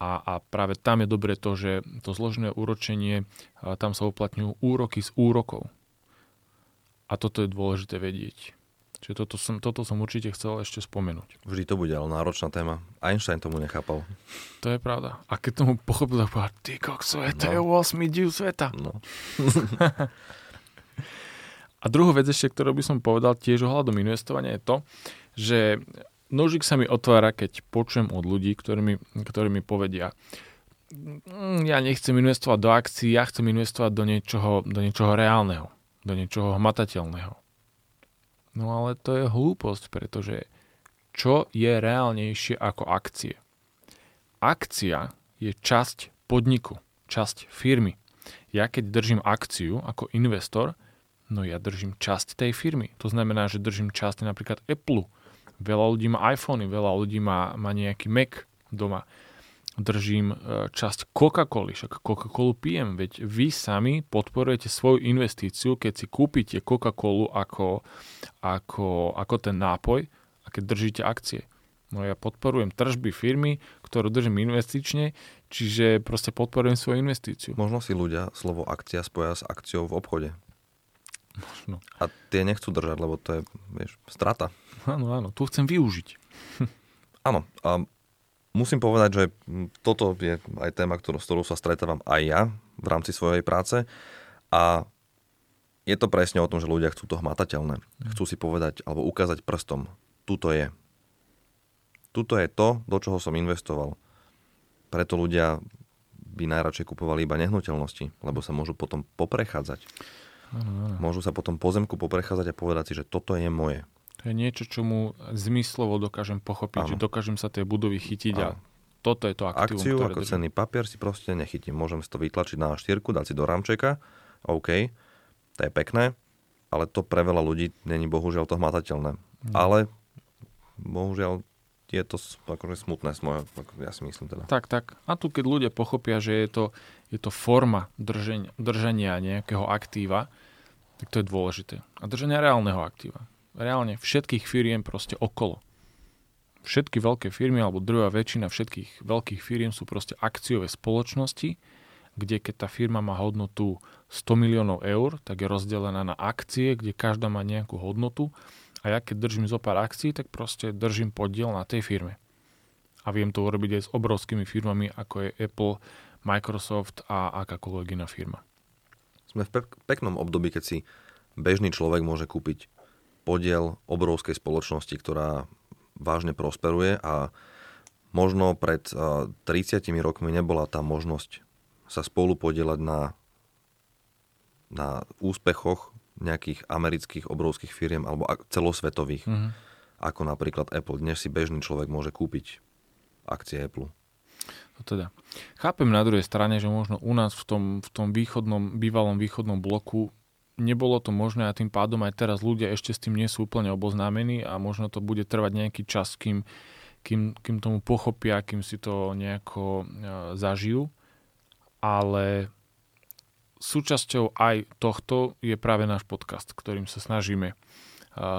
a, a práve tam je dobre to, že to zložené úročenie, tam sa uplatňujú úroky z úrokov. A toto je dôležité vedieť. Čiže toto som, toto som určite chcel ešte spomenúť. Vždy to bude ale náročná téma. Einstein tomu nechápal. To je pravda. A keď tomu pochopil, tak povedal, ty kok sveta, no. je 8 div sveta. No. A druhú vec ešte, ktorú by som povedal tiež ohľadom investovania je to, že nožik sa mi otvára, keď počujem od ľudí, ktorí mi, ktorí mi povedia, mm, ja nechcem investovať do akcií, ja chcem investovať do niečoho, do niečoho reálneho, do niečoho hmatateľného. No ale to je hlúposť, pretože čo je reálnejšie ako akcie? Akcia je časť podniku, časť firmy. Ja keď držím akciu ako investor, No ja držím časť tej firmy. To znamená, že držím časť napríklad Apple. Veľa ľudí má iPhony, veľa ľudí má, má nejaký Mac doma. Držím e, časť Coca-Coly, však Coca-Colu pijem, veď vy sami podporujete svoju investíciu, keď si kúpite Coca-Colu ako, ako, ako ten nápoj a keď držíte akcie. No ja podporujem tržby firmy, ktorú držím investične, čiže proste podporujem svoju investíciu. Možno si ľudia slovo akcia spoja s akciou v obchode. Možno. A tie nechcú držať, lebo to je, vieš, strata. Áno, áno, tu chcem využiť. áno, a musím povedať, že toto je aj téma, ktorú, s ktorou sa stretávam aj ja v rámci svojej práce a je to presne o tom, že ľudia chcú to hmatateľné. Mm. Chcú si povedať alebo ukázať prstom, tuto je. Tuto je to, do čoho som investoval. Preto ľudia by najradšej kupovali iba nehnuteľnosti, lebo sa môžu potom poprechádzať. Ano, ano. Môžu sa potom po zemku poprechádzať a povedať si, že toto je moje. To je niečo, čo mu zmyslovo dokážem pochopiť, ano. že dokážem sa tej budovy chytiť ano. a toto je to aktívum, Akciu ako držím. cenný papier si proste nechytím. Môžem si to vytlačiť na štyrku, dať si do ramčeka, OK, to je pekné, ale to pre veľa ľudí není bohužiaľ to hmatateľné. Hmm. Ale bohužiaľ je to akože smutné, ja si myslím teda. Tak, tak. A tu keď ľudia pochopia, že je to, je to forma drženia, držania nejakého aktíva, tak to je dôležité. A držania reálneho aktíva. Reálne všetkých firiem proste okolo. Všetky veľké firmy, alebo druhá väčšina všetkých veľkých firiem sú proste akciové spoločnosti, kde keď tá firma má hodnotu 100 miliónov eur, tak je rozdelená na akcie, kde každá má nejakú hodnotu a ja keď držím zo pár akcií, tak proste držím podiel na tej firme. A viem to urobiť aj s obrovskými firmami, ako je Apple, Microsoft a akákoľvek iná firma. Sme v peknom období, keď si bežný človek môže kúpiť podiel obrovskej spoločnosti, ktorá vážne prosperuje a možno pred 30 rokmi nebola tá možnosť sa spolu podielať na, na úspechoch nejakých amerických obrovských firiem alebo celosvetových, mm-hmm. ako napríklad Apple. Dnes si bežný človek môže kúpiť akcie Apple. To teda. Chápem na druhej strane, že možno u nás v tom, v tom východnom, bývalom východnom bloku nebolo to možné a tým pádom aj teraz ľudia ešte s tým nie sú úplne oboznámení a možno to bude trvať nejaký čas, kým, kým, kým tomu pochopia, kým si to nejako e, zažijú. Ale súčasťou aj tohto je práve náš podcast, ktorým sa snažíme e,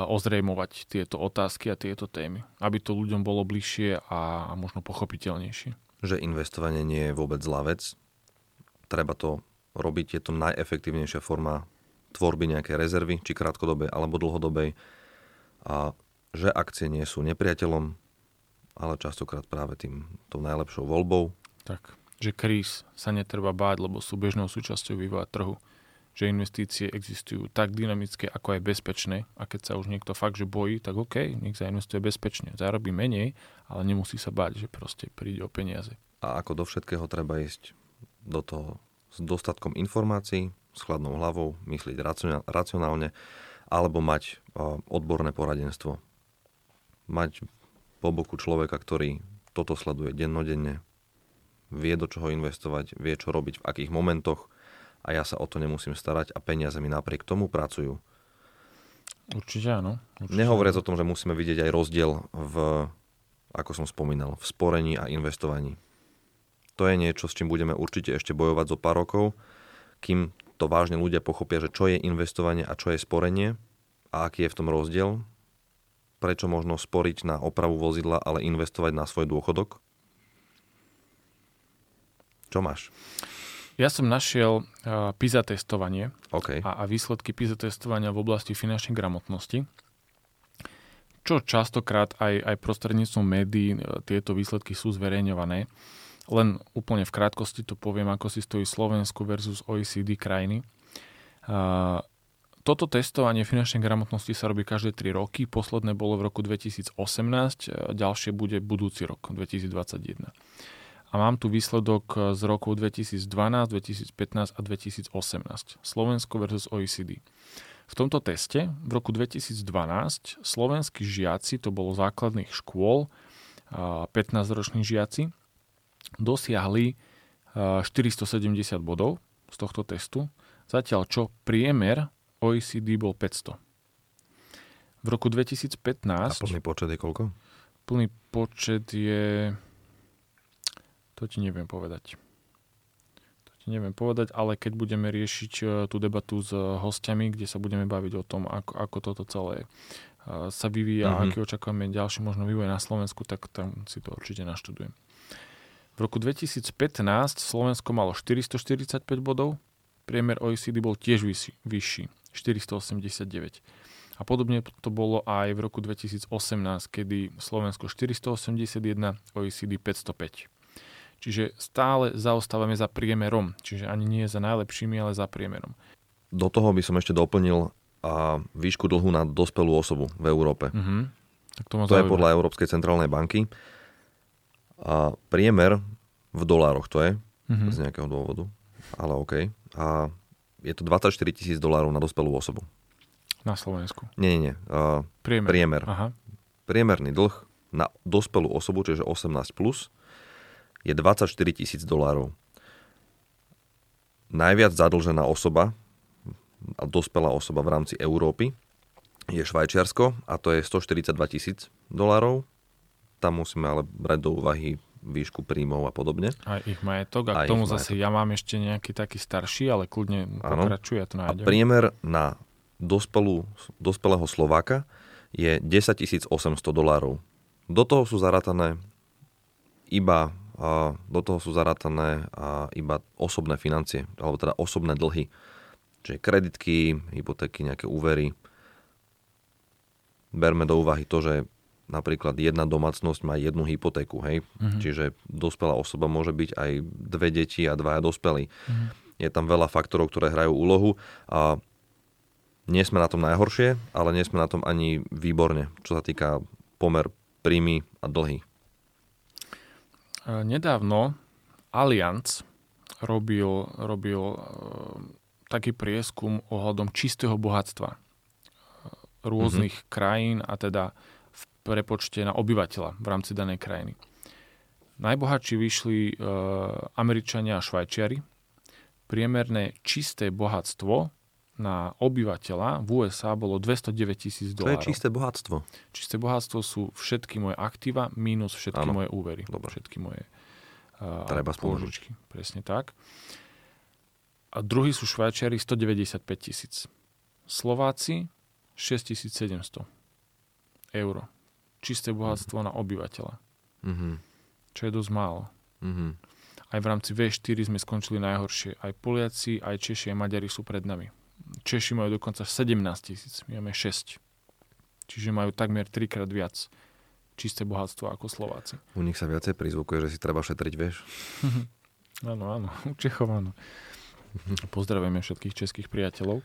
ozrejmovať tieto otázky a tieto témy, aby to ľuďom bolo bližšie a, možno pochopiteľnejšie že investovanie nie je vôbec zlá vec. Treba to robiť, je to najefektívnejšia forma tvorby nejakej rezervy, či krátkodobej alebo dlhodobej. A že akcie nie sú nepriateľom, ale častokrát práve tým tou najlepšou voľbou. Tak, že kríz sa netreba báť, lebo sú bežnou súčasťou vývoja trhu že investície existujú tak dynamické, ako aj bezpečné a keď sa už niekto fakt, že bojí, tak OK, nech zainvestuje bezpečne. Zarobí menej, ale nemusí sa báť, že proste príde o peniaze. A ako do všetkého treba ísť do toho s dostatkom informácií, s chladnou hlavou, myslieť racionálne, alebo mať odborné poradenstvo. Mať po boku človeka, ktorý toto sleduje dennodenne, vie do čoho investovať, vie čo robiť v akých momentoch, a ja sa o to nemusím starať a peniaze mi napriek tomu pracujú. Určite áno. Určite Nehovoriac o tom, že musíme vidieť aj rozdiel v, ako som spomínal, v sporení a investovaní. To je niečo, s čím budeme určite ešte bojovať zo pár rokov, kým to vážne ľudia pochopia, že čo je investovanie a čo je sporenie a aký je v tom rozdiel. Prečo možno sporiť na opravu vozidla, ale investovať na svoj dôchodok? Čo máš? Ja som našiel uh, PISA testovanie OK. a, a výsledky PISA testovania v oblasti finančnej gramotnosti, čo častokrát aj, aj prostredníctvom médií uh, tieto výsledky sú zverejňované. Len úplne v krátkosti to poviem, ako si stojí Slovensko versus OECD krajiny. Toto testovanie finančnej gramotnosti sa robí každé 3 roky. Posledné bolo v roku 2018, ďalšie bude budúci rok, 2021 a mám tu výsledok z rokov 2012, 2015 a 2018. Slovensko versus OECD. V tomto teste v roku 2012 slovenskí žiaci, to bolo základných škôl, 15-roční žiaci, dosiahli 470 bodov z tohto testu, zatiaľ čo priemer OECD bol 500. V roku 2015... A plný počet je koľko? Plný počet je to ti neviem povedať. To ti neviem povedať, ale keď budeme riešiť e, tú debatu s e, hostiami, kde sa budeme baviť o tom, ako, ako toto celé sa vyvíja mm-hmm. a aký očakávame ďalší možno vývoj na Slovensku, tak tam si to určite naštudujem. V roku 2015 Slovensko malo 445 bodov, priemer OECD bol tiež vyšší, vyšší 489. A podobne to bolo aj v roku 2018, kedy Slovensko 481, OECD 505. Čiže stále zaostávame za priemerom. Čiže ani nie za najlepšími, ale za priemerom. Do toho by som ešte doplnil a výšku dlhu na dospelú osobu v Európe. Uh-huh. Tak to to je podľa Európskej centrálnej banky. A priemer v dolároch to je, uh-huh. z nejakého dôvodu, ale OK. A je to 24 tisíc dolárov na dospelú osobu. Na Slovensku? Nie, nie, nie. Uh, priemer. priemer. Aha. Priemerný dlh na dospelú osobu, čiže 18+, plus, je 24 tisíc dolárov. Najviac zadlžená osoba a dospelá osoba v rámci Európy je Švajčiarsko a to je 142 tisíc dolárov. Tam musíme ale brať do úvahy výšku príjmov a podobne. Aj ich majetok a, a k tomu zase majetok. ja mám ešte nejaký taký starší, ale kľudne pokračuje, ja to nájdem. A priemer na dospelú, dospelého Slováka je 10 800 dolárov. Do toho sú zarátané iba a do toho sú zarátané a iba osobné financie, alebo teda osobné dlhy. Čiže kreditky, hypotéky, nejaké úvery. Berme do úvahy to, že napríklad jedna domácnosť má jednu hypotéku, hej? Uh-huh. Čiže dospelá osoba môže byť aj dve deti a dvaja dospelí. Uh-huh. Je tam veľa faktorov, ktoré hrajú úlohu a nie sme na tom najhoršie, ale nie sme na tom ani výborne, čo sa týka pomer príjmy a dlhy. E, nedávno Allianz robil, robil e, taký prieskum ohľadom čistého bohatstva e, rôznych mm-hmm. krajín a teda v prepočte na obyvateľa v rámci danej krajiny. Najbohatší vyšli e, Američania a Švajčiari. Priemerné čisté bohatstvo na obyvateľa v USA bolo 209 tisíc dolárov. To je čisté bohatstvo. Čisté bohatstvo sú všetky moje aktíva minus všetky ano. moje úvery. Dobre. Všetky moje uh, Treba pôžičky. Presne tak. A druhý sú Švajčiari 195 tisíc. Slováci 6700 eur. Čisté bohatstvo na obyvateľa. Mm-hmm. Čo je dosť málo. Mm-hmm. Aj v rámci V4 sme skončili najhoršie. Aj Poliaci, aj Češi, aj Maďari sú pred nami. Češi majú dokonca 17 tisíc, my máme 6. Čiže majú takmer trikrát viac čisté bohatstvo ako Slováci. U nich sa viacej prizvukuje, že si treba šetriť, vieš? áno, áno, u Čechov áno. Pozdravujeme všetkých českých priateľov.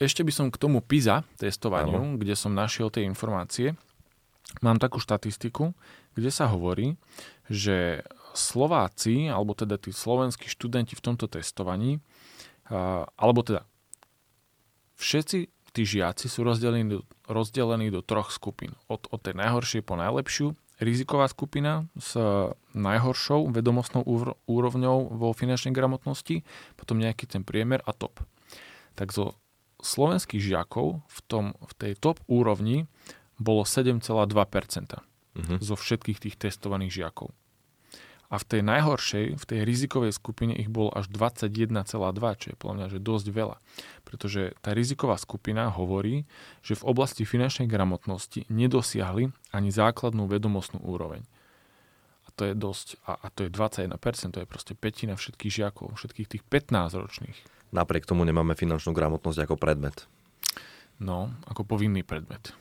Ešte by som k tomu PISA testovaniu, ano. kde som našiel tie informácie, mám takú štatistiku, kde sa hovorí, že Slováci, alebo teda tí slovenskí študenti v tomto testovaní alebo teda všetci tí žiaci sú rozdelení do, rozdelení do troch skupín. Od, od tej najhoršej po najlepšiu. Riziková skupina s najhoršou vedomostnou úrovňou vo finančnej gramotnosti, potom nejaký ten priemer a top. Tak zo slovenských žiakov v, tom, v tej top úrovni bolo 7,2% uh-huh. zo všetkých tých testovaných žiakov a v tej najhoršej, v tej rizikovej skupine ich bolo až 21,2, čo je podľa mňa že dosť veľa. Pretože tá riziková skupina hovorí, že v oblasti finančnej gramotnosti nedosiahli ani základnú vedomostnú úroveň. A to je dosť. A, a to je 21%, to je proste petina všetkých žiakov, všetkých tých 15 ročných. Napriek tomu nemáme finančnú gramotnosť ako predmet. No, ako povinný predmet.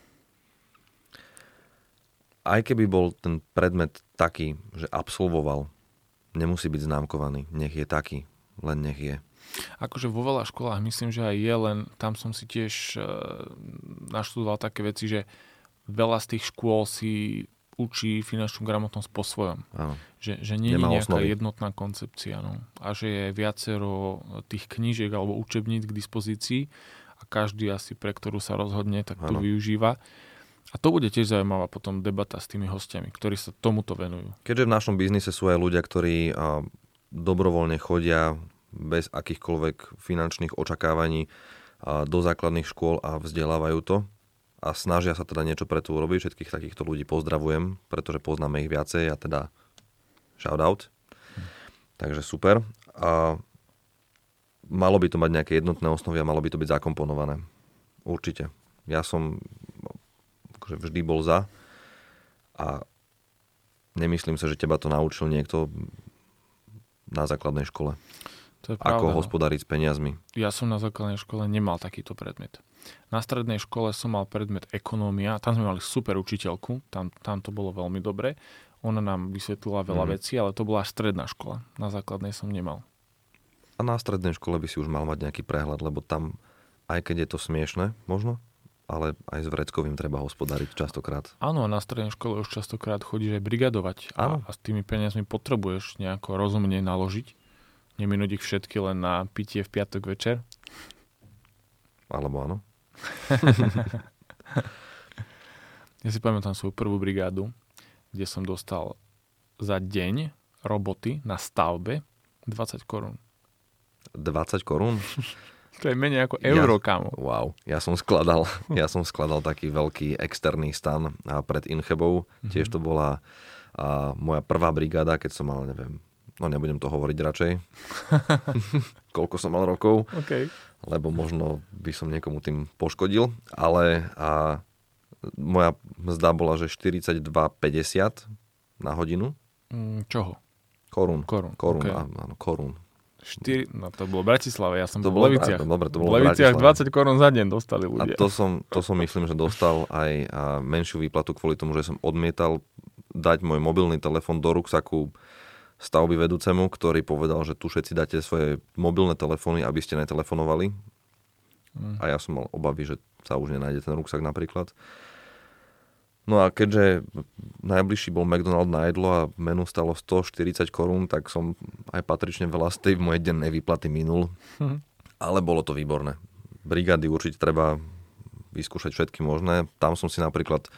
Aj keby bol ten predmet taký, že absolvoval, nemusí byť známkovaný. Nech je taký, len nech je. Akože vo veľa školách myslím, že aj je, len tam som si tiež e, naštudoval také veci, že veľa z tých škôl si učí finančnú gramotnosť po svojom. Áno. Že, že nie je nejaká osnovy. jednotná koncepcia. No. A že je viacero tých knížiek alebo učebníc k dispozícii a každý asi pre ktorú sa rozhodne, tak tu Áno. využíva. A to bude tiež zaujímavá potom debata s tými hostiami, ktorí sa tomuto venujú. Keďže v našom biznise sú aj ľudia, ktorí dobrovoľne chodia bez akýchkoľvek finančných očakávaní do základných škôl a vzdelávajú to a snažia sa teda niečo pre to urobiť. Všetkých takýchto ľudí pozdravujem, pretože poznáme ich viacej a teda shout out. Takže super. A malo by to mať nejaké jednotné osnovy a malo by to byť zakomponované. Určite. Ja som akože vždy bol za a nemyslím sa, že teba to naučil niekto na základnej škole. To je pravda, Ako no. hospodáriť s peniazmi. Ja som na základnej škole nemal takýto predmet. Na strednej škole som mal predmet ekonómia, tam sme mali super učiteľku, tam, tam to bolo veľmi dobre. Ona nám vysvetlila veľa Mhm. vecí, ale to bola stredná škola. Na základnej som nemal. A na strednej škole by si už mal mať nejaký prehľad, lebo tam, aj keď je to smiešne, možno, ale aj s vreckovým treba hospodáriť častokrát. Áno, a na strednej škole už častokrát chodíš aj brigadovať a, a s tými peniazmi potrebuješ nejako rozumne naložiť. Neminúť ich všetky len na pitie v piatok večer. Alebo áno. Ja si pamätám svoju prvú brigádu, kde som dostal za deň roboty na stavbe 20 korún. 20 korún? To je menej ako Ja- euro, kamo. Wow. Ja som skladal, ja som skladal taký veľký externý stan pred Inchebou. Mhm. Tiež to bola a moja prvá brigáda, keď som mal, neviem, no nebudem to hovoriť radšej, koľko som mal rokov, Okay. lebo možno by som niekomu tým poškodil, ale a moja mzda bola, že 42,50 na hodinu. Mm, čoho? Korún. Korún. Korún, okay. áno, korún. 4, no to bolo v Bratislave, ja som To bol v Leviciach. Dobre, to bolo v Leviciach Bratislave. 20 korún za deň dostali A ľudia. to som, to som myslím, že dostal aj a, menšiu výplatu kvôli tomu, že som odmietal dať môj mobilný telefón do ruksaku stavby vedúcemu, ktorý povedal, že tu všetci dáte svoje mobilné telefóny, aby ste netelefonovali. Mm. A ja som mal obavy, že sa už nenájde ten ruksak napríklad. No a keďže najbližší bol McDonald na jedlo a menu stalo 140 korún, tak som aj patrične veľa z tej mojej dennej výplaty minul. Mhm. Ale bolo to výborné. Brigády určite treba vyskúšať všetky možné. Tam som si napríklad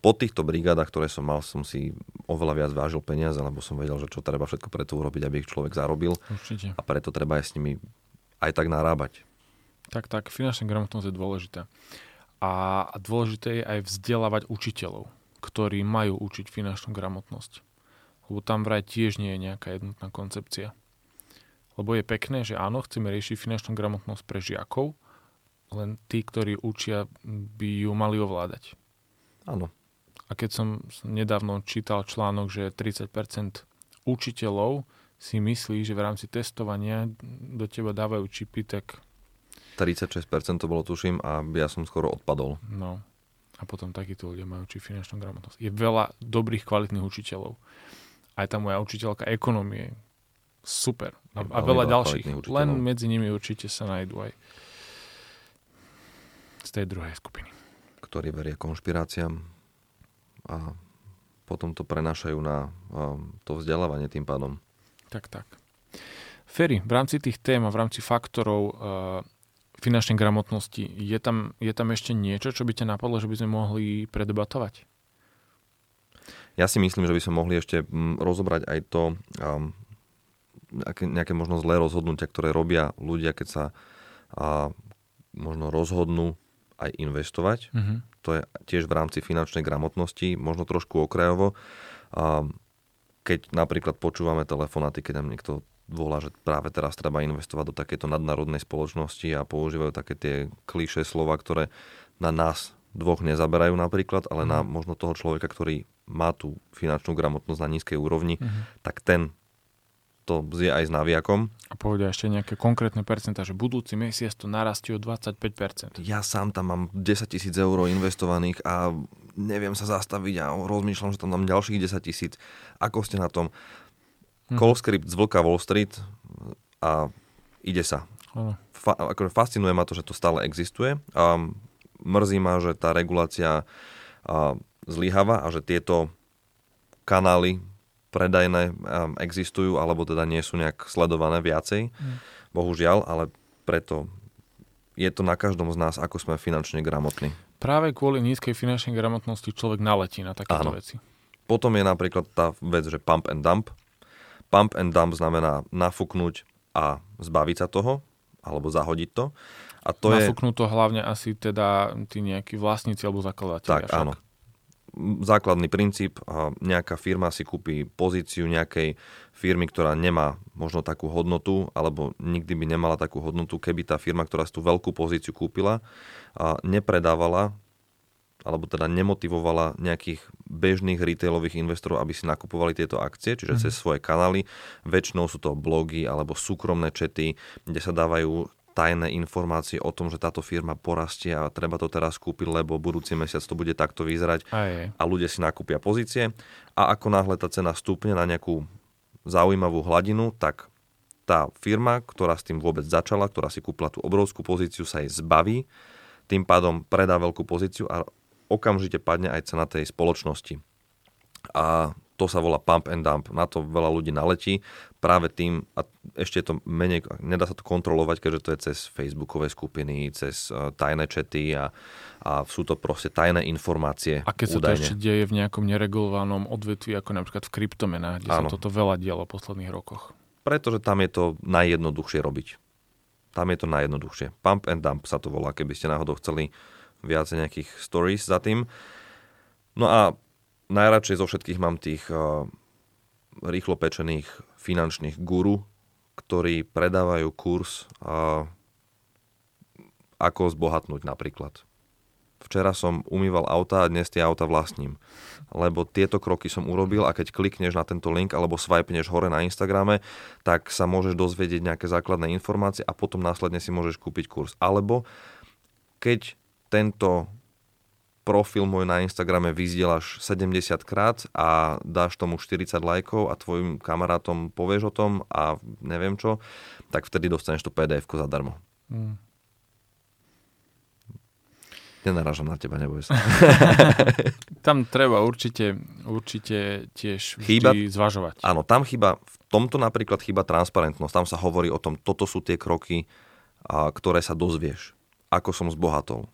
po týchto brigádach, ktoré som mal, som si oveľa viac vážil peniaze, lebo som vedel, že čo treba všetko pre to urobiť, aby ich človek zarobil Určite. a preto treba aj s nimi aj tak narábať. Tak, tak, finančná gramotnosť je dôležitá. A a dôležité je aj vzdelávať učiteľov, ktorí majú učiť finančnú gramotnosť. Lebo tam vraj tiež nie je nejaká jednotná koncepcia. Lebo je pekné, že áno, chceme riešiť finančnú gramotnosť pre žiakov, len tí, ktorí učia, by ju mali ovládať. Áno. A keď som nedávno čítal článok, že 30% učiteľov si myslí, že v rámci testovania do teba dávajú čipy, tak 36% to bolo, tuším, a ja som skoro odpadol. no. A potom takíto ľudia majú či finančnú gramotnosť. Je veľa dobrých, kvalitných učiteľov. Aj tá moja učiteľka ekonomie. Super. A, a veľa ďalších. Len medzi nimi určite sa nájdú aj z tej druhej skupiny. ktorí veria konšpiráciám a potom to prenášajú na um, to vzdelávanie tým pádom. Tak, tak. Ferry, v rámci tých tém a v rámci faktorov uh, finančnej gramotnosti, je tam, je tam ešte niečo, čo by ťa napadlo, že by sme mohli predebatovať? Ja si myslím, že by sme mohli ešte mm, rozobrať aj to, um, nejaké, možno zlé rozhodnutia, ktoré robia ľudia, keď sa a, možno rozhodnú aj investovať. Mhm. To je tiež v rámci finančnej gramotnosti, možno trošku okrajovo. A keď napríklad počúvame telefonáty, keď nám niekto volá, že práve teraz treba investovať do takéto nadnárodnej spoločnosti a používajú také tie klišé slova, ktoré na nás dvoch nezaberajú napríklad, ale na Mhm. možno toho človeka, ktorý má tú finančnú gramotnosť na nízkej úrovni, Mhm. tak ten to zje aj s naviakom. A povedia ešte nejaké konkrétne percentá, že budúci mesiac to narastie o 25%. Ja sám tam mám 10 tisíc eur investovaných a neviem sa zastaviť a rozmýšľam, že tam dám ďalších 10 tisíc. Ako ste na tom? Mhm. Call script z Vlka Wall Street a ide sa. Áno. Fa- akože fascinuje ma to, že to stále existuje. A mrzí ma, že tá regulácia a, zlyháva a že tieto kanály predajné um, existujú, alebo teda nie sú nejak sledované viacej. Mm. Bohužiaľ, ale preto je to na každom z nás, ako sme finančne gramotní. Práve kvôli nízkej finančnej gramotnosti človek naletí na takéto Áno. veci. Potom je napríklad tá vec, že pump and dump. Pump and dump znamená nafúknuť a zbaviť sa toho, alebo zahodiť to. A to je... Nafúknú to hlavne asi teda tí nejakí vlastníci alebo zakladatelia. Tak, však. áno. Základný princíp, nejaká firma si kúpi pozíciu nejakej firmy, ktorá nemá možno takú hodnotu, alebo nikdy by nemala takú hodnotu, keby tá firma, ktorá si tú veľkú pozíciu kúpila, nepredávala alebo teda nemotivovala nejakých bežných retailových investorov, aby si nakupovali tieto akcie, čiže Mhm. cez svoje kanály. Väčšinou sú to blogy alebo súkromné čety, kde sa dávajú tajné informácie o tom, že táto firma porastie a treba to teraz kúpiť, lebo budúci mesiac to bude takto vyzerať Aj, a ľudia si nakúpia pozície a ako náhle tá cena stúpne na nejakú zaujímavú hladinu, tak tá firma, ktorá s tým vôbec začala, ktorá si kúpila tú obrovskú pozíciu, sa jej zbaví, tým pádom predá veľkú pozíciu a okamžite padne aj cena tej spoločnosti. A to sa volá pump and dump. Na to veľa ľudí naletí práve tým, a ešte je to menej, nedá sa to kontrolovať, keďže to je cez facebookové skupiny, cez uh, tajné čety a, a sú to proste tajné informácie. A keď sa to údajne. ešte deje v nejakom neregulovanom odvetví, ako napríklad v kryptomenách, kde Áno. sa toto veľa dialo v posledných rokoch. Pretože tam je to najjednoduchšie robiť. Tam je to najjednoduchšie. Pump and dump sa to volá, keby ste náhodou chceli viacej nejakých stories za tým. No a najradšej zo všetkých mám tých uh, rýchlo pečených finančných guru, ktorí predávajú kurz uh, ako zbohatnúť napríklad. Včera som umýval auta a dnes tie auta vlastním. Lebo tieto kroky som urobil a keď klikneš na tento link alebo swipeneš hore na Instagrame, tak sa môžeš dozvedieť nejaké základné informácie a potom následne si môžeš kúpiť kurz. Alebo keď tento profil môj na Instagrame vyzdielaš 70 krát a dáš tomu 40 lajkov a tvojim kamarátom povieš o tom a neviem čo, tak vtedy dostaneš to pdf zadarmo. Mm. Nenarážam na teba, neboj sa. Tam treba určite, určite tiež Chýba- zvažovať. Áno, tam chyba, v tomto napríklad chyba transparentnosť. Tam sa hovorí o tom, toto sú tie kroky, a, ktoré sa dozvieš. Ako som zbohatol.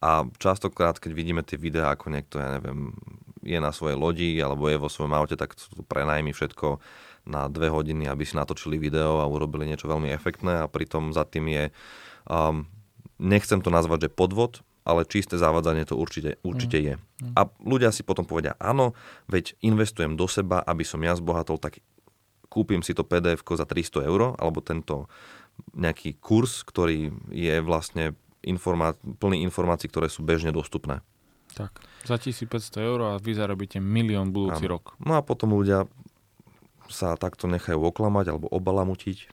A častokrát, keď vidíme tie videá, ako niekto, ja neviem, je na svojej lodi alebo je vo svojom aute, tak sú to prenajmi všetko na dve hodiny, aby si natočili video a urobili niečo veľmi efektné. A pritom za tým je, um, nechcem to nazvať, že podvod, ale čisté zavádzanie to určite, určite je. A ľudia si potom povedia, áno, veď investujem do seba, aby som ja zbohatol, tak kúpim si to pdf za 300 eur, alebo tento nejaký kurz, ktorý je vlastne informá- plný informácií, ktoré sú bežne dostupné. Tak. Za 1500 eur a vy zarobíte milión budúci Áno. rok. No a potom ľudia sa takto nechajú oklamať alebo obalamutiť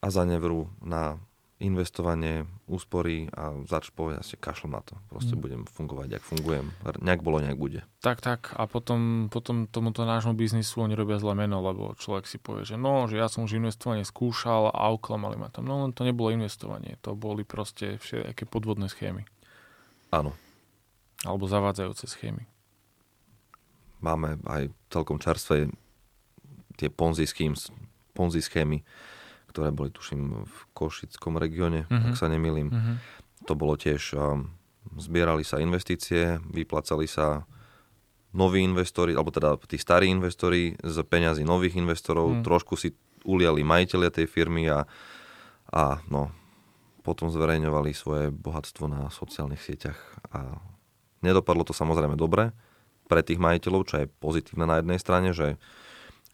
a zanevrú na investovanie, úspory a zač povedia si, kašlem na to. Proste Mm. budem fungovať, jak fungujem. Nejak bolo, nejak bude. Tak, tak. A potom, potom tomuto nášmu biznisu oni robia zlé meno, lebo človek si povie, že no, že ja som už investovanie skúšal a oklamali ma tam. No to nebolo investovanie, to boli proste všetké podvodné schémy. Áno, Alebo zavádzajúce schémy. máme aj celkom čerstvé tie Ponzi schemes, Ponzi schémy, ktoré boli, tuším, v Košickom regióne, Mhm. ak sa nemýlim. Mhm. To bolo tiež, zbierali sa investície, vyplácali sa noví investori, alebo teda tí starí investori z peňazí nových investorov, Mm. trošku si uliali majiteľia tej firmy a, a no, potom zverejňovali svoje bohatstvo na sociálnych sieťach a nedopadlo to samozrejme dobre pre tých majiteľov, čo je pozitívne na jednej strane, že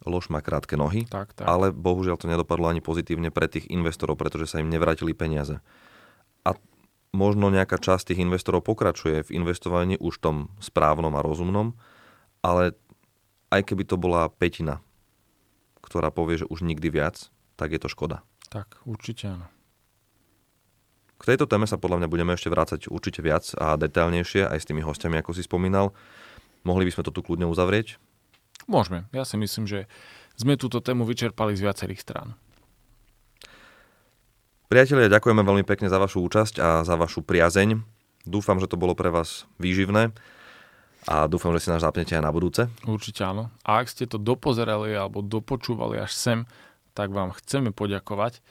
lož má krátke nohy, Tak, tak. ale bohužiaľ to nedopadlo ani pozitívne pre tých investorov, pretože sa im nevrátili peniaze. A možno nejaká časť tých investorov pokračuje v investovaní už tom správnom a rozumnom, ale aj keby to bola petina, ktorá povie, že už nikdy viac, tak je to škoda. Tak, určite áno. K tejto téme sa podľa mňa budeme ešte vrácať určite viac a detailnejšie aj s tými hostiami, ako si spomínal. Mohli by sme to tu kľudne uzavrieť? Môžeme. Ja si myslím, že sme túto tému vyčerpali z viacerých strán. Priatelia, ďakujeme veľmi pekne za vašu účasť a za vašu priazeň. Dúfam, že to bolo pre vás výživné a dúfam, že si nás zapnete aj na budúce. Určite áno. A ak ste to dopozerali alebo dopočúvali až sem, tak vám chceme poďakovať.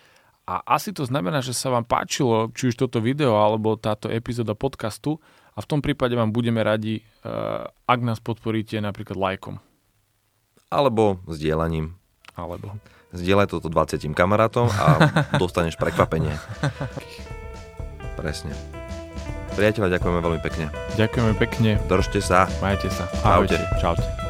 A asi to znamená, že sa vám páčilo či už toto video alebo táto epizóda podcastu a v tom prípade vám budeme radi, eh, ak nás podporíte napríklad lajkom. Alebo sdielaním. Alebo. Zdieľaj toto 20 kamarátom a dostaneš prekvapenie. Presne. Priateľa, ďakujeme veľmi pekne. Ďakujeme pekne. Držte sa. Majte sa. Ahojte. Čaute.